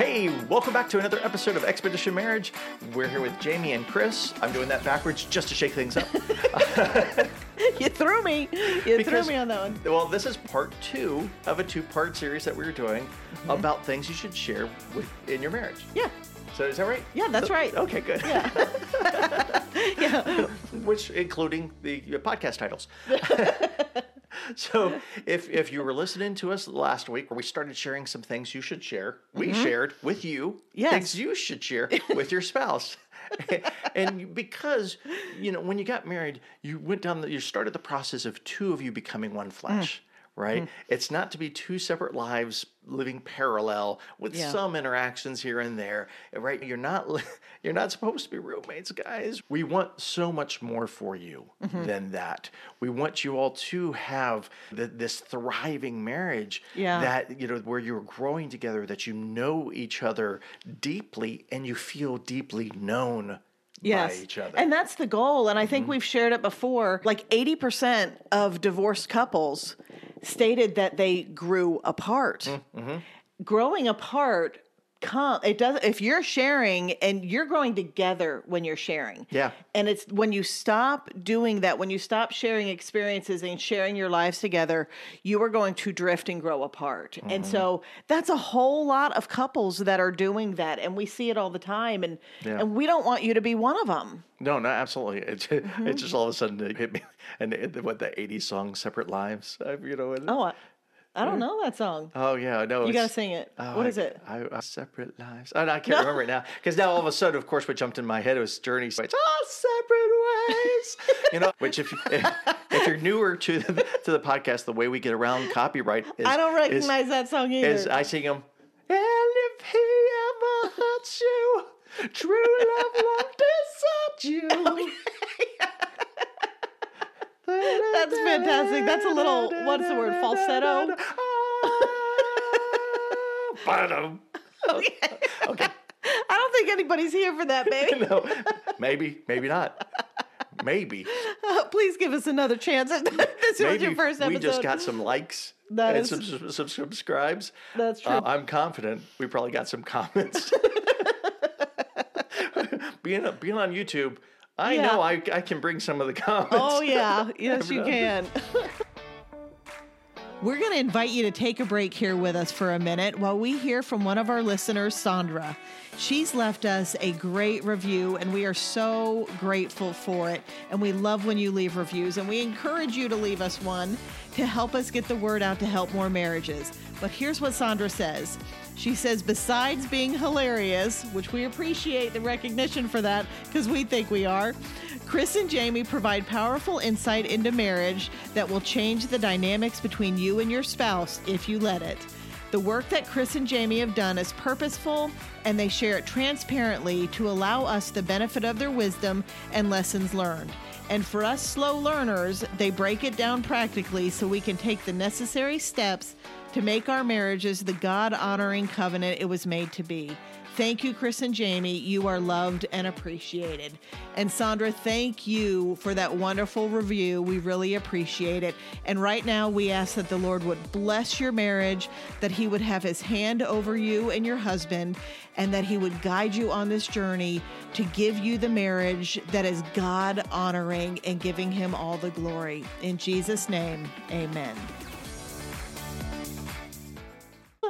Hey, welcome back to another episode of Expedition Marriage. We're here with Jamie and Chris. I'm doing that backwards just to shake things up. you threw me. You Because- threw me on that one. Well, this is part two of a two-part series that we were doing Mm-hmm. about things you should share with in your marriage. Yeah. So is that right? Yeah, that's So- right. Okay, good. Yeah. Which including the podcast titles. so if if you were listening to us last week where we started sharing some things you should share, we shared with you Mm-hmm. Yes. things you should share with your spouse. and because you know when you got married, you went down the, you started the process of two of you becoming one flesh. Mm. Right? It's not to be two separate lives living parallel with Yeah. some interactions here and there. Right? You're not you're not supposed to be roommates, guys. We want so much more for you Mm-hmm. than that. We want you all to have th- this thriving marriage Yeah. that you know where you're growing together, that you know each other deeply and you feel deeply known by each other. Mm-hmm. And that's the goal. And I think we've shared it before. Like 80% of divorced couples stated that they grew apart. Mm-hmm. Growing apart come it does if you're sharing and you're growing together when you're sharing. Yeah. And it's when you stop doing that, when you stop sharing experiences and sharing your lives together, you are going to drift and grow apart. And Mm-hmm. so that's a whole lot of couples that are doing that and we see it all the time and Yeah. and we don't want you to be one of them. No, no, absolutely. it's Mm-hmm. it just all of a sudden it hit me. And it, what the '80s song "Separate Lives," uh, you know. and- Oh, I, don't mm. know that song. Oh yeah, no. You got to sing it. oh, what I- is it? I, I, separate lives. Oh, I, I can't remember it now because now all of a sudden, of course, what jumped in my head was Journey. It's all separate ways. you know, which if if, if you're newer to the, to the podcast, the way we get around copyright is I don't is- recognize that song either. is I sing them. And if he ever hurts you, true love won't desert you. Oh That's fantastic. That's a little- what's the word, falsetto? Ba-dum. okay. Okay. I don't think anybody's here for that, baby. No, maybe, maybe not. Maybe. Please give us another chance. this was your first episode. we just got some likes That and is- some, some, some subscribes. That's true. Uh, I'm confident we probably got some comments. being being on YouTube, I Yeah. know I, I can bring some of the comments. Oh yeah, yes you can. We're going to invite you to take a break here with us for a minute while we hear from one of our listeners, Sandra. She's left us a great review, and we are so grateful for it. And we love when you leave reviews, and we encourage you to leave us one to help us get the word out to help more marriages. But here's what Sandra says. She says, besides being hilarious, which we appreciate the recognition for that because we think we are, Chris and Jamie provide powerful insight into marriage that will change the dynamics between you and your spouse if you let it. The work that Chris and Jamie have done is purposeful and they share it transparently to allow us the benefit of their wisdom and lessons learned. And for us slow learners, they break it down practically so we can take the necessary steps to make our marriages the God honoring covenant it was made to be. Thank you, Chris and Jamie. You are loved and appreciated. And Sandra, thank you for that wonderful review. We really appreciate it. And right now, we ask that the Lord would bless your marriage, that He would have His hand over you and your husband, and that He would guide you on this journey to give you the marriage that is God honoring and giving Him all the glory. In Jesus' name, amen.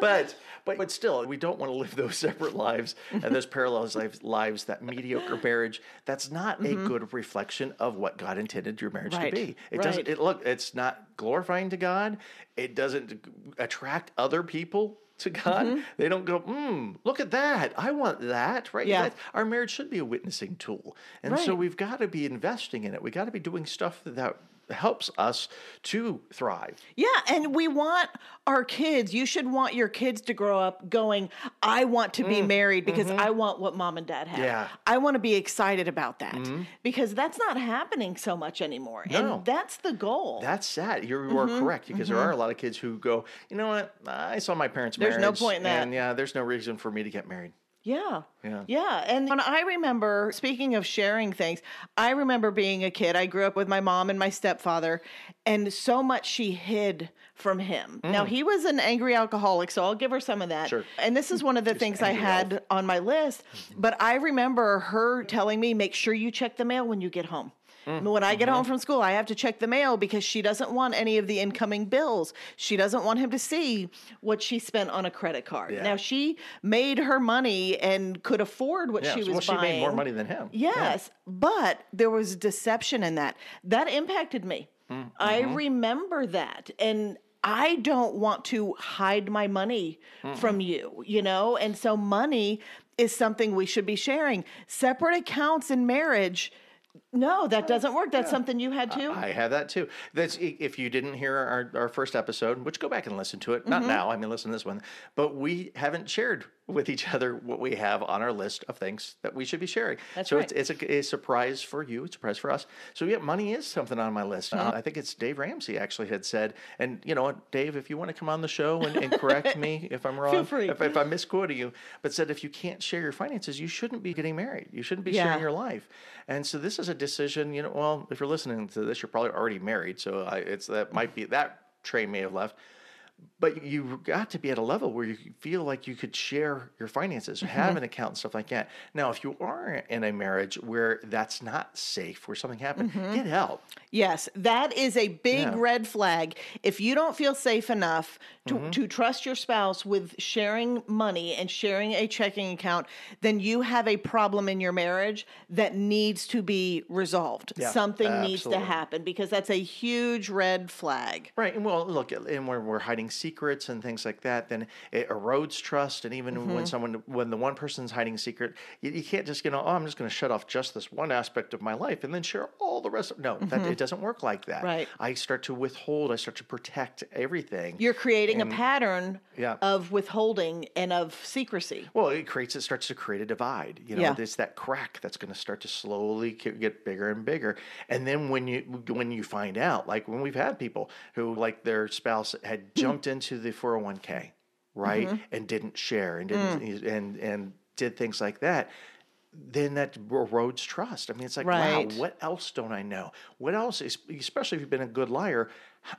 But but but still, we don't want to live those separate lives and those parallel lives, lives. That mediocre marriage. That's not a good reflection of what God intended your marriage Mm-hmm. Right, to be. It right. doesn't. It look. It's not glorifying to God. It doesn't attract other people to God. They don't go, hmm, look at that. I want that, right? Yeah. That- our marriage should be a witnessing tool. And so we've got to be investing in it. We've got to be doing stuff that helps us to thrive. Yeah, and we want our kids, you should want your kids to grow up going, I want to be married because I want what mom and dad have. Mm, mm-hmm. Yeah. Mm-hmm. I want to be excited about that because that's not happening so much anymore. No. And that's the goal. That's sad. You are Mm-hmm, correct because there are a lot of kids who go, you know what? I saw my parents There's no point in that." And yeah, there's no reason for me to get married. Yeah. Yeah. Yeah. And when I remember, speaking of sharing things, I remember being a kid. I grew up with my mom and my stepfather, and so much she hid from him. Now, he was an angry alcoholic, so I'll give her some of that. Mm. Sure. And this is one of the things I had on my list. But I remember her telling me, make sure you check the mail when you get home. Mm. When I get Mm-hmm. home from school, I have to check the mail because she doesn't want any of the incoming bills. She doesn't want him to see what she spent on a credit card. Yeah. Now she made her money and could afford what Yeah. she was well, she buying. made more money than him. Yeah. Yes, but there was deception in that. That impacted me. Mm-hmm. I remember that. And I don't want to hide my money from you, you know? And so money is something we should be sharing. Separate accounts in marriage, no, that doesn't work. That's something you had too. I have that too. That's if you didn't hear our, our first episode, which go back and listen to it. Mm-hmm. Not now. I mean, listen to this one. But we haven't shared with each other what we have on our list of things that we should be sharing. That's so right. it's, it's a, a surprise for you. It's a surprise for us. So yeah, money is something on my list. Uh-huh. Uh, I think it's Dave Ramsey actually had said, and you know what, Dave, if you want to come on the show and, and correct me if I'm wrong. If, if I'm misquoting you, but said if you can't share your finances, you shouldn't be getting married. You shouldn't be Yeah. sharing your life. And so this is a decision. You know, well, if you're listening to this, you're probably already married. So I, it's that might be that train may have left. But you've got to be at a level where you feel like you could share your finances, have an account, and stuff like that. Now, if you are in a marriage where that's not safe, where something happened, get help. Yes, that is a big Yeah. red flag. If you don't feel safe enough to, Mm-hmm. to trust your spouse with sharing money and sharing a checking account, then you have a problem in your marriage that needs to be resolved. Yeah, Something needs to happen because that's a huge red flag. Right. And well, look, and when we're hiding secrets and things like that, then it erodes trust. And even Mm-hmm. when someone, when the one person's hiding secret, you, you can't just, you know, oh, I'm just going to shut off just this one aspect of my life and then share all the rest. Of, no, that, it doesn't work like that. Mm-hmm. Right. I start to withhold. I start to protect everything. You're creating a pattern Yeah. of withholding and of secrecy. Well, it creates, it starts to create a divide. You know, Yeah. it's that crack that's going to start to slowly get bigger and bigger. And then when you when you find out, like when we've had people who like their spouse had Hmm. Jumped into the four hundred one k, right, Mm-hmm. and didn't share and didn't Hmm. and and did things like that. Then that erodes trust. I mean, it's like, Right. wow, what else don't I know? What else, is, especially if you've been a good liar,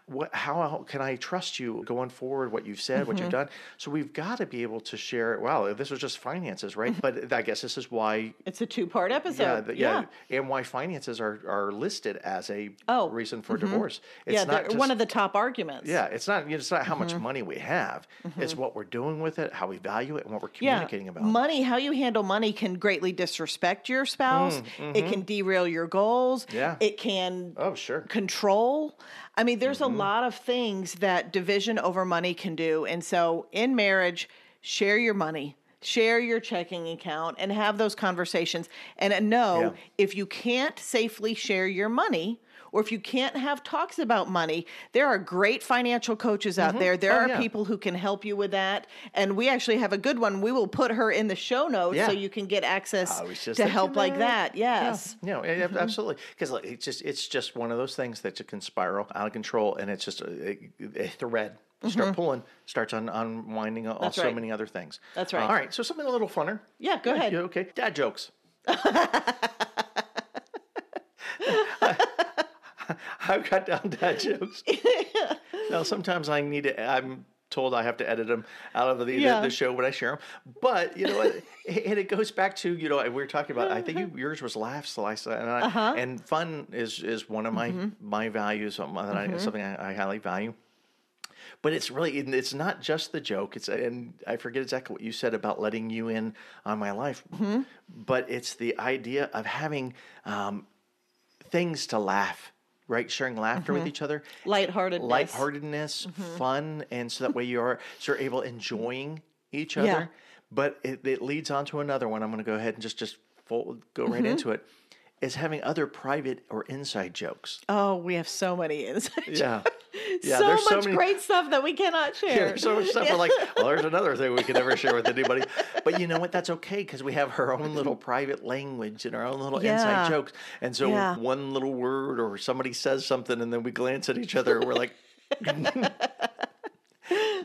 what, how can I trust you going forward? What you've said, what Mm-hmm. you've done. So we've got to be able to share. Wow, if this was just finances, right? but I guess this is why, It's a two part yeah, episode. the, yeah, and why finances are are listed as a Oh, reason for divorce. It's Yeah, not just, one of the top arguments. yeah, it's not it's not how much Mm-hmm. money we have. It's what we're doing with it, how we value it, and what we're Yeah, communicating about. money, how you handle money can greatly disrespect your spouse. It can derail your goals. Mm, Yeah. It can oh, sure. control. I mean, there's Mm-hmm. a lot of things that division over money can do. And so in marriage, share your money. Share your checking account and have those conversations. And uh, know Yeah. if you can't safely share your money, or if you can't have talks about money, there are great financial coaches out there. There Oh, are yeah. people who can help you with that. And we actually have a good one. We will put her in the show notes Yeah. so you can get access I was just to help like that. that. Yes. Yeah, no, Mm-hmm. absolutely. Because it's just it's just one of those things that you can spiral out of control, and it's just a, a, thread. Start pulling, starts on unwinding Mm-hmm. That's so right. many other things. That's right. all right, so something a little funner. Yeah, go ahead. Okay, dad jokes. I've got down dad jokes. now sometimes I need to. I'm told I have to edit them out of the, the- Yeah. the, show when I share them. But you know what? and it goes back to you know we were talking about. I think you, yours was laughs, Lisa, and I, Uh-huh. and fun is is one of my Mm-hmm. my values. Something that I, something I, I highly value. But it's really it's not just the joke. It's and I forget exactly what you said about letting you in on my life. Mm-hmm. But it's the idea of having um, things to laugh, right? Sharing laughter with mm-hmm. each other, Lightheartedness. lightheartedness, mm-hmm. fun, and so that way you are so you're able enjoying each other. Yeah. But it, it leads on to another one. I'm going to go ahead and just just fold, go right mm-hmm. into it. Is having other private or inside jokes. Oh, we have so many inside Yeah. Yeah, so there's so much many- great stuff that we cannot Yeah, share. there's so much stuff. We're like, well, there's another thing we can never share with anybody. But you know what? That's okay because we have our own little private language and our own little Yeah. inside jokes. And so Yeah. one little word or somebody says something and then we glance at each other and we're like,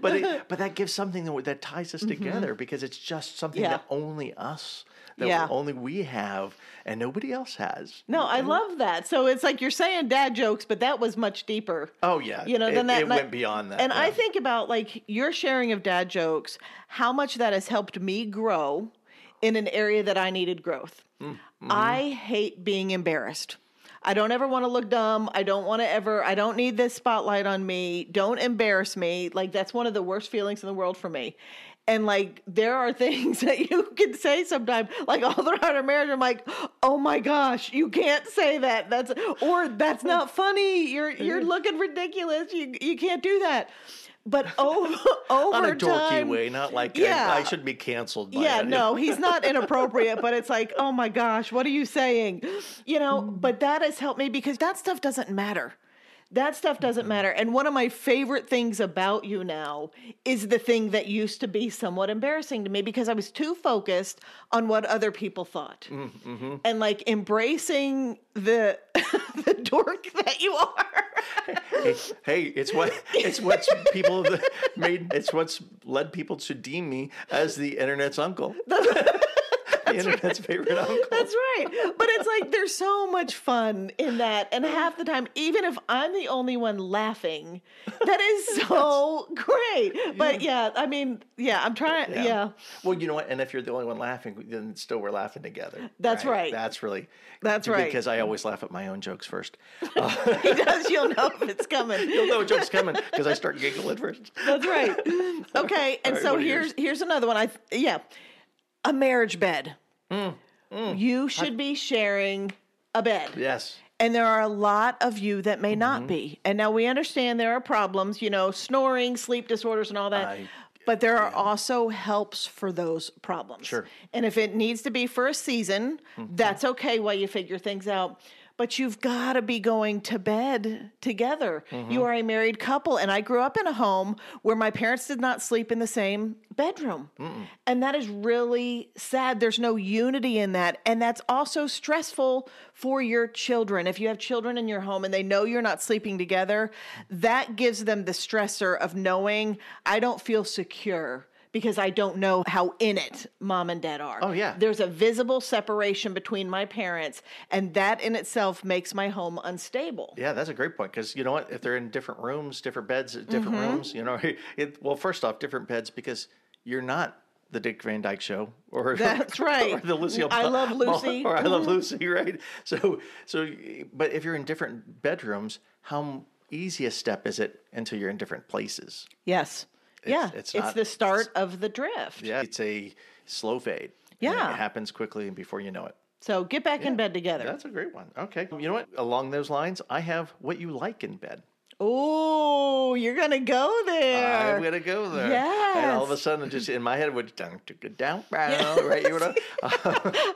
but it, but that gives something that, that ties us together because it's just something Mm-hmm. Yeah. that only us, that Yeah. only we have, and nobody else has. No, I love that. So it's like you're saying dad jokes, but that was much deeper. Oh yeah, You know, it, then that it went beyond that. And I think about like your sharing of dad jokes, how much that has helped me grow in an area that I needed growth. Mm, I hate being embarrassed. I don't ever want to look dumb. I don't want to ever, I don't need this spotlight on me. Don't embarrass me. Like, that's one of the worst feelings in the world for me. And like, there are things that you can say sometimes, like all throughout our marriage. I'm like, oh my gosh, you can't say that. That's or that's not funny. You're you're looking ridiculous. You you can't do that. But over over on a dorky time, way, not like Yeah. I, I should be canceled. By yeah, it. no, he's not inappropriate, but it's like, oh my gosh, what are you saying? You know, mm. but that has helped me because that stuff doesn't matter. That stuff doesn't matter. And one of my favorite things about you now is the thing that used to be somewhat embarrassing to me because I was too focused on what other people thought. Mm, mm-hmm. And like embracing the the dork that you are. hey, hey, it's what it's what's people have made. It's what's led people to deem me as the internet's uncle. The internet's favorite uncle. That's right. But it's like there's so much fun in that. And half the time, even if I'm the only one laughing, that is so great. But yeah, I mean, yeah, I'm trying. Yeah. Well, you know what? And if you're the only one laughing, then still we're laughing together. That's right. That's really. That's right. Because I always laugh at my own jokes first. he does. You'll know if it's coming. You'll know a joke's coming because I start giggling first. That's right. Okay, and right, so here's yours? here's another one. I yeah, a marriage bed. Mm, You should be sharing a bed. Yes. And there are a lot of you that may Mm-hmm. not be. And now we understand there are problems, you know, snoring, sleep disorders, and all that. I- but there are also helps for those problems. Sure. Mm-hmm. And if it needs to be for a season, that's okay while you figure things out. But you've got to be going to bed together. Mm-hmm. You are a married couple. And I grew up in a home where my parents did not sleep in the same bedroom. And that is really sad. There's no unity in that. And that's also stressful for your children. If you have children in your home and they know you're not sleeping together, that gives them the stressor of knowing I don't feel secure because I don't know how in it mom and dad are. Oh, yeah. There's a visible separation between my parents, and that in itself makes my home unstable. Yeah, that's a great point because you know what? If they're in different rooms, different beds, different Mm-hmm. rooms, you know, it, well, first off, different beds because you're not the Dick Van Dyke Show or That's right. or the Lucille. I Love Lucy. or I love Lucy, right? So, so, but if you're in different bedrooms, how easy a step is it until you're in different places? Yes. Yeah. it's It's, the start of the drift. Yeah, it's a slow fade. Yeah. it happens quickly and before you know it. So get back in bed together. That's a great one. Okay, you know what? Along those lines, I have what you like in bed. Oh, you're to go there. I'm gonna go there. And all of a Yes. sudden, just in my head, would down, down, down, right? You know,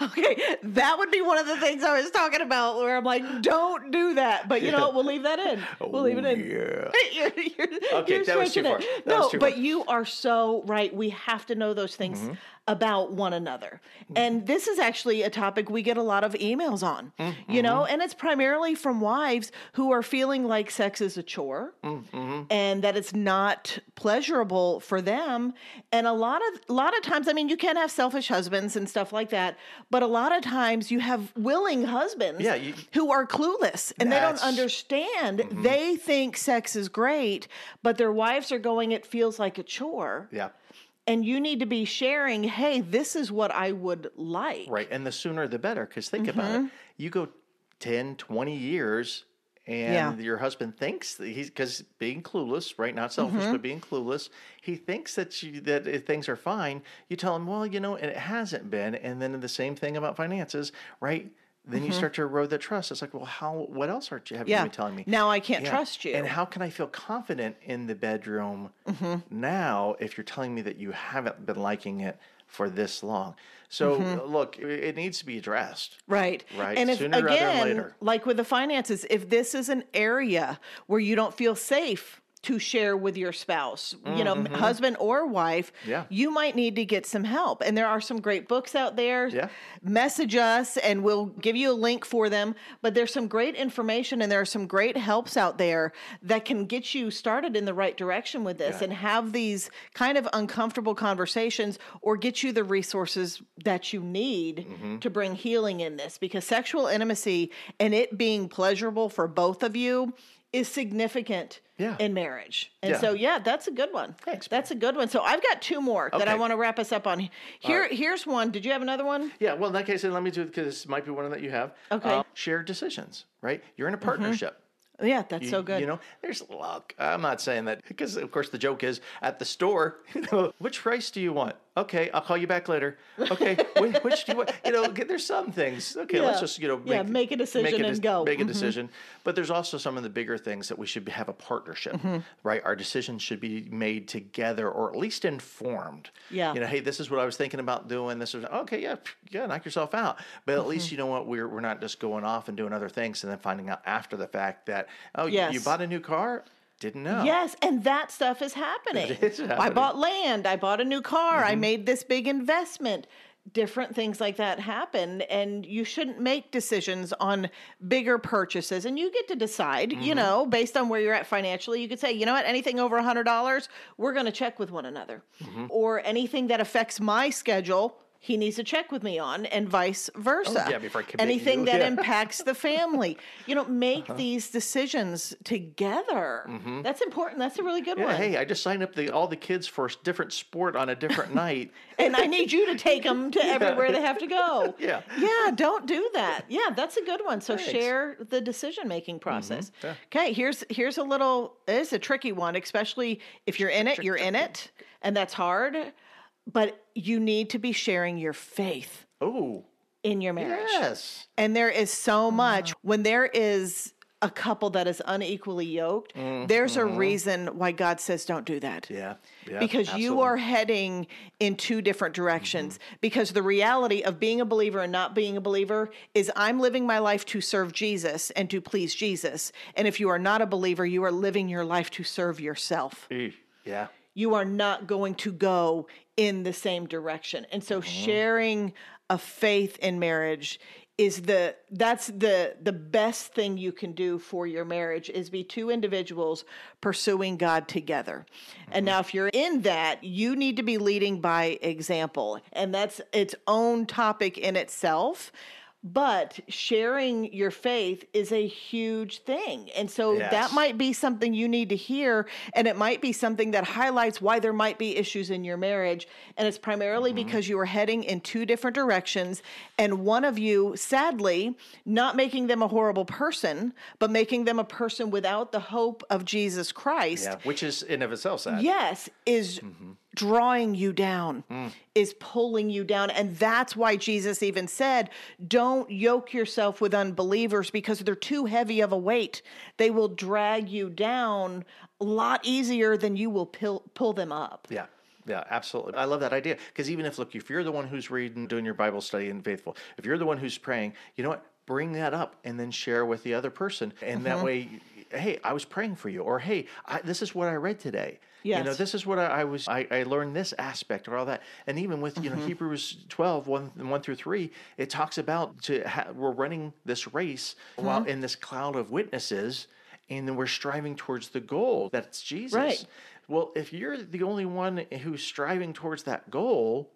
Okay, that would be one of the things I was talking about where I'm like, don't do that. But you know what? We'll leave that in. We'll leave it in. Yeah. You're, you're, Okay, you're that was too far. That No, too but far. you are so right. We have to know those things Mm-hmm. About one another. And this is actually a topic we get a lot of emails on, you know, Mm-hmm. and it's primarily from wives who are feeling like sex is a chore Mm-hmm. and that it's not pleasurable for them. And a lot of a lot of times, I mean, you can have selfish husbands and stuff like that, but a lot of times you have willing husbands Yeah, you- who are clueless and they don't understand. They think sex is great, but their wives are going, it feels like a chore. yeah, And you need to be sharing, hey, this is what I would like. right. And the sooner the better. Because think about it. Mm-hmm. You go 10, 20 years, and Yeah. your husband thinks that he's because being clueless, right? Not selfish, mm-hmm. but being clueless. He thinks that you that things are fine. You tell him, well, you know, and it hasn't been. And then the same thing about finances, right? Then you start to erode the trust. It's like, well, how? What else are you have you been telling me? Now I can't Yeah. trust you. And how can I feel confident in the bedroom Mm-hmm. now if you're telling me that you haven't been liking it for this long? So Mm-hmm. look, it needs to be addressed. Right. Right. And Sooner rather than again, later. like with the finances, if this is an area where you don't feel safe to share with your spouse, you know, husband or wife, Mm-hmm. Yeah. you might need to get some help. And there are some great books out there. Yeah. Message us and we'll give you a link for them. But there's some great information and there are some great helps out there that can get you started in the right direction with this Yeah. and have these kind of uncomfortable conversations or get you the resources that you need Mm-hmm. to bring healing in this because sexual intimacy and it being pleasurable for both of you is significant Yeah. in marriage. And Yeah. so yeah, that's a good one. Thanks, That's a good one. So I've got two more that I want to wrap us up on. Here here's one. Did you have another one? Yeah, well, in that case, then let me do it because this might be one that you have. Okay. Mm-hmm. Uh, shared decisions, right? You're in a partnership. Yeah, that's so good. You know, there's luck. I'm not saying that because, of course, the joke is at the store. You know, which rice do you want? Okay, I'll call you back later. Okay, which, which do you want? You know, there's some things. Okay, let's just you know Yeah, make a decision and go. Make a Mhm. decision. But there's also some of the bigger things that we should have a partnership, Mm-hmm. right? Our decisions should be made together or at least informed. Yeah. You know, hey, this is what I was thinking about doing. This is okay. Yeah, yeah, knock yourself out. But at Mm-hmm. least you know what we're we're not just going off and doing other things and then finding out after the fact that oh, you- you bought a new car. Didn't know. Yes, and that stuff is happening. Is I happening. Mm-hmm. bought land, I bought a new car, I made this big investment. Different things like that happen, and you shouldn't make decisions on bigger purchases. And you get to decide, Mm-hmm. you know, based on where you're at financially. You could say, you know what, anything over a $100, we're going to check with one another. Mm-hmm. Or anything that affects my schedule, he needs to check with me on, and vice versa. Oh, yeah, before I anything you, that yeah. impacts the family. You know, make these decisions together. That's important. That's a really good Mm-hmm. Yeah, one. hey, I just signed up the all the kids for a different sport on a different night. and I need you to take them to everywhere they have to go. Yeah. Yeah, don't do that. Yeah, that's a good one. So Thanks. Mm-hmm. share the decision making process. yeah. Okay, here's here's a little it's a tricky one, especially if you're in it, you're in it, and that's hard. But you need to be sharing your faith Oh, in your marriage. yes. And there is Mm-hmm. so much when there is a couple that is unequally yoked, there's a reason why God says don't do that. Mm-hmm. Yeah. yeah because you absolutely. Mm-hmm. are heading in two different directions. Because the reality of being a believer and not being a believer is I'm living my life to serve Jesus and to please Jesus. And if you are not a believer, you are living your life to serve yourself. Eesh, Yeah. You are not going to go in the same direction. And so mm-hmm. sharing a faith in marriage is the that's the the best thing you can do for your marriage is be two individuals pursuing God together. And mm-hmm. now if you're in that, you need to be leading by example. And that's its own topic in itself. But sharing your faith is a huge thing. And so that might be something you need to hear. And it might be something that highlights why there might be issues in your marriage. And it's primarily mm-hmm. because you are heading in two different directions. And one of you, sadly, not making them a horrible person, but making them a person without the hope of Jesus Christ. Yeah. Which is in of itself sad. Yes, is mm-hmm. Drawing you down, mm. is pulling you down. And that's why Jesus even said, Don't yoke yourself with unbelievers because they're too heavy of a weight. They will drag you down a lot easier than you will pull, pull them up. Yeah. Yeah, absolutely. I love that idea because even if look, if you're the one who's reading, doing your Bible study and faithful, if you're the one who's praying, you know what? Bring that up and then share with the other person, and that mm-hmm. way, hey, I was praying for you, or hey, I, this is what I read today. You know, this is what I, I was. I, I learned this aspect or all that, and even with you know mm-hmm. Hebrews 12, 1, 1 through three, it talks about to ha- we're running this race while mm-hmm. in this cloud of witnesses, and then we're striving towards the goal that's Jesus. Right. Well, if you're the only one who's striving towards that goal,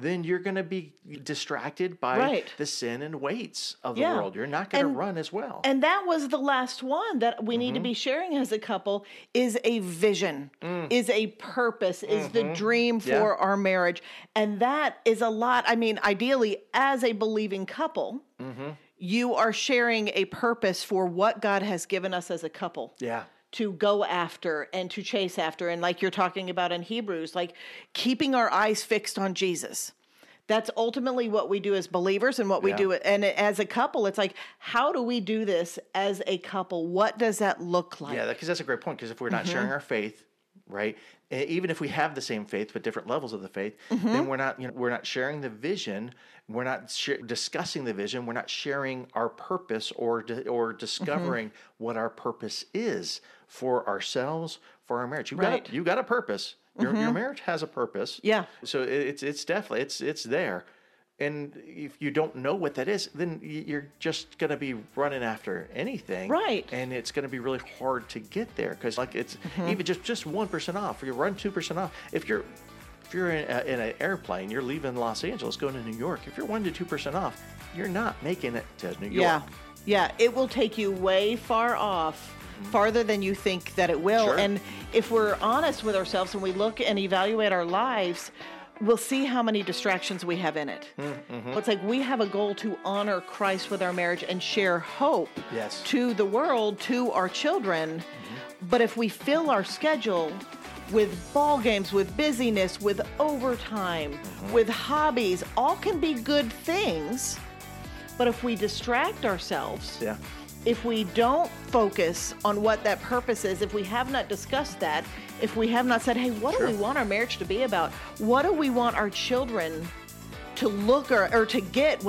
then you're going to be distracted by Right. the sin and weights of the Yeah. world. You're not going to run as well. And that was the last one that we need to Mm-hmm. be sharing as a couple is a vision, is a purpose, is the dream for Mm. Yeah. our marriage. And that is a lot. I mean, ideally, as a believing couple, Mm-hmm. you are sharing a purpose for what God has given us as a couple yeah. To go after and to chase after. And like you're talking about in Hebrews, like keeping our eyes fixed on Jesus. That's ultimately what we do as believers and what we Yeah. do. And as a couple, it's like, how do we do this as a couple? What does that look like? Yeah, because that's a great point. Because if we're not Mm-hmm. sharing our faith, right, Eh, even if we have the same faith but different levels of the faith, mm-hmm. then we're not you know we're not sharing the vision. We're not sh- discussing the vision. We're not sharing our purpose or di- or mm-hmm. discovering what our purpose is for ourselves, for our marriage. You Right. got a, you got a purpose. Your, your mm-hmm. marriage has a purpose. Yeah. So it- it's it's definitely it's it's there. And if you don't know what that is, then you're just going to be running after anything, Right. And it's going to be really hard to get there because, like, it's Mm-hmm. even just just one percent off. Or you run two percent off. If you're if you're in, a, in an airplane, you're leaving Los Angeles going to New York. If you're one to two percent off, you're not making it to New York. Yeah. Yeah. It will take you way far off, farther than you think that it will. Sure. And if we're honest with ourselves and we look and evaluate our lives, we'll see how many distractions we have in it. Mm-hmm. It's like we have a goal to honor Christ with our marriage and share hope Yes. to the world, to our children. Mm-hmm. But if we fill our schedule with ball games, with busyness, with overtime, mm-hmm. with hobbies, all can be good things. But if we distract ourselves, Yeah. If we don't focus on what that purpose is, if we have not discussed that, if we have not said, hey, what Sure. do we want our marriage to be about? What do we want our children to look or, or to get